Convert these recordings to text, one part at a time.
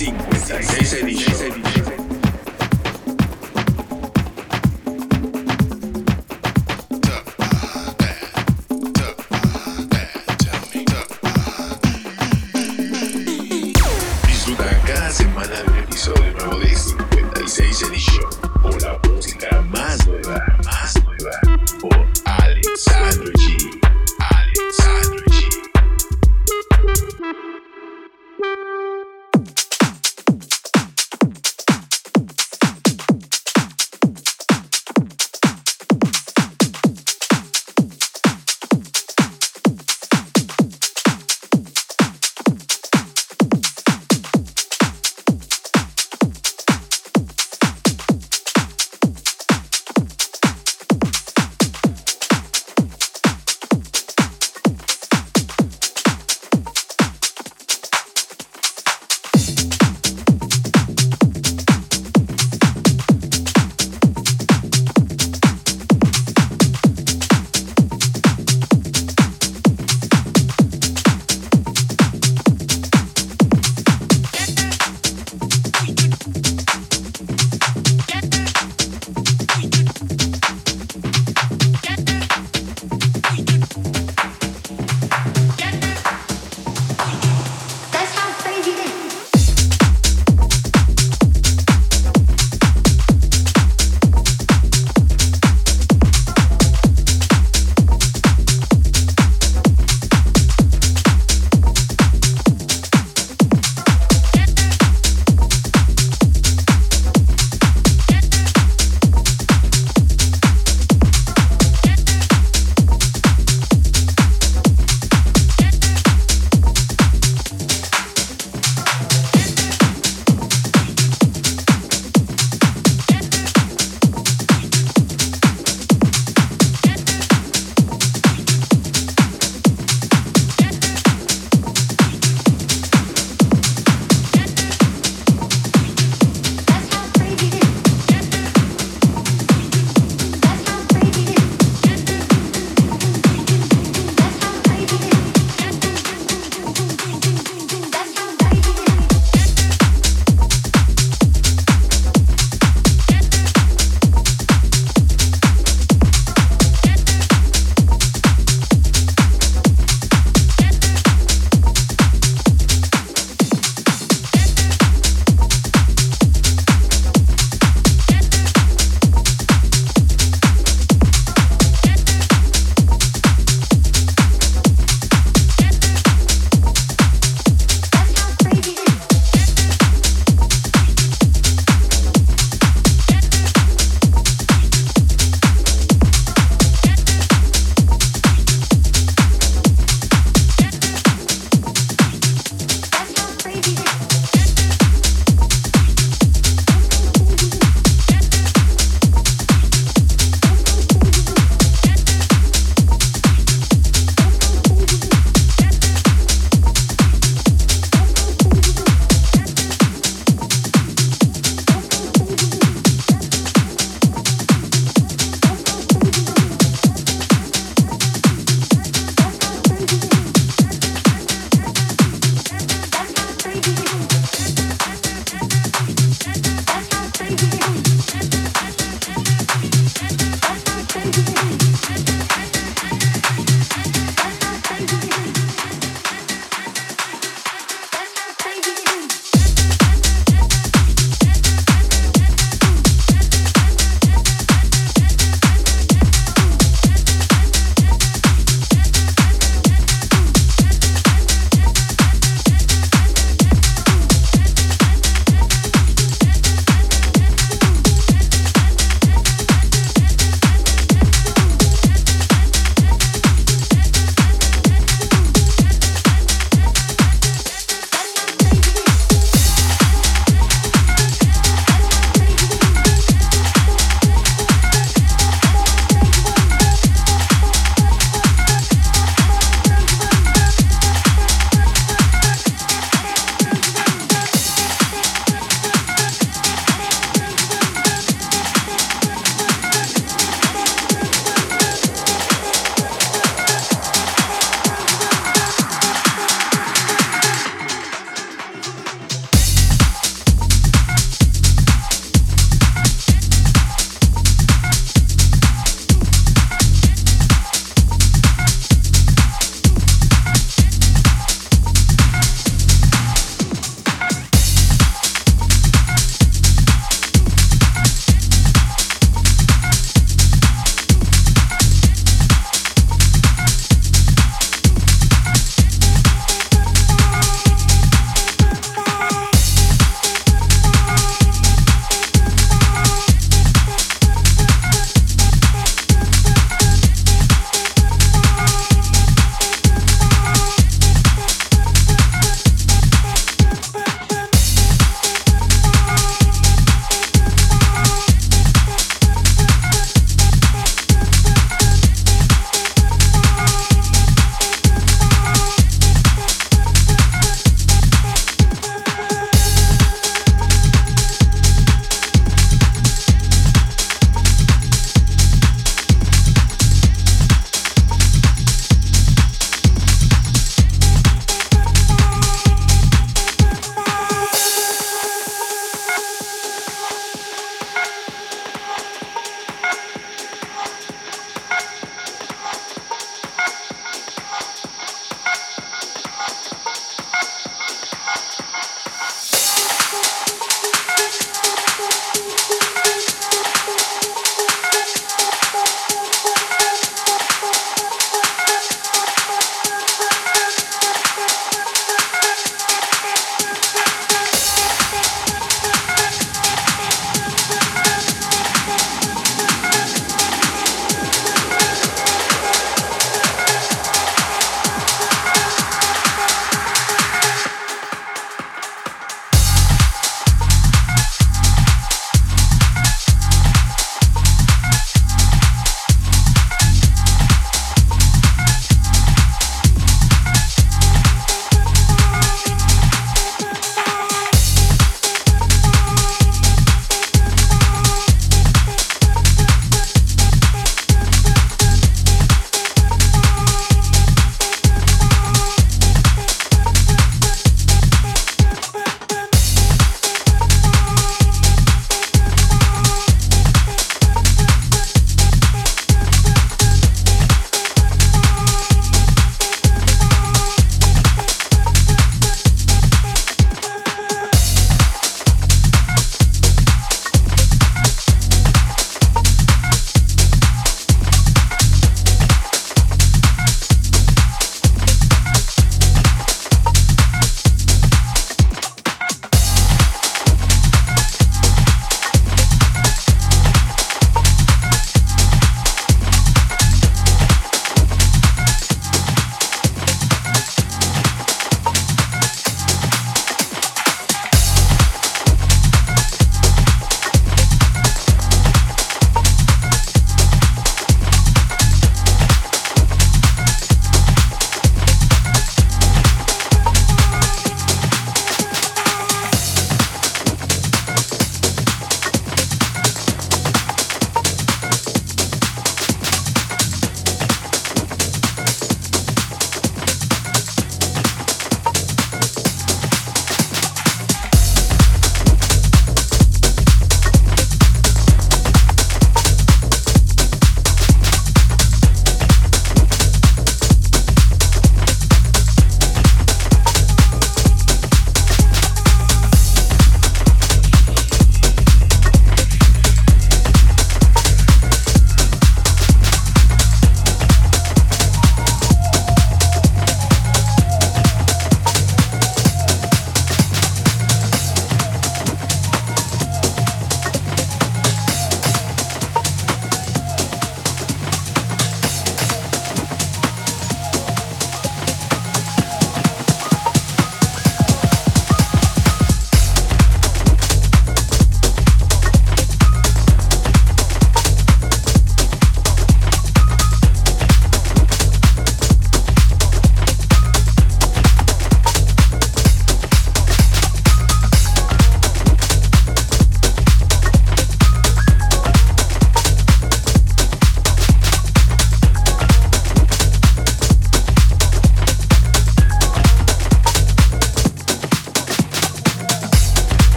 56 Edition.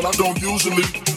But I don't usually.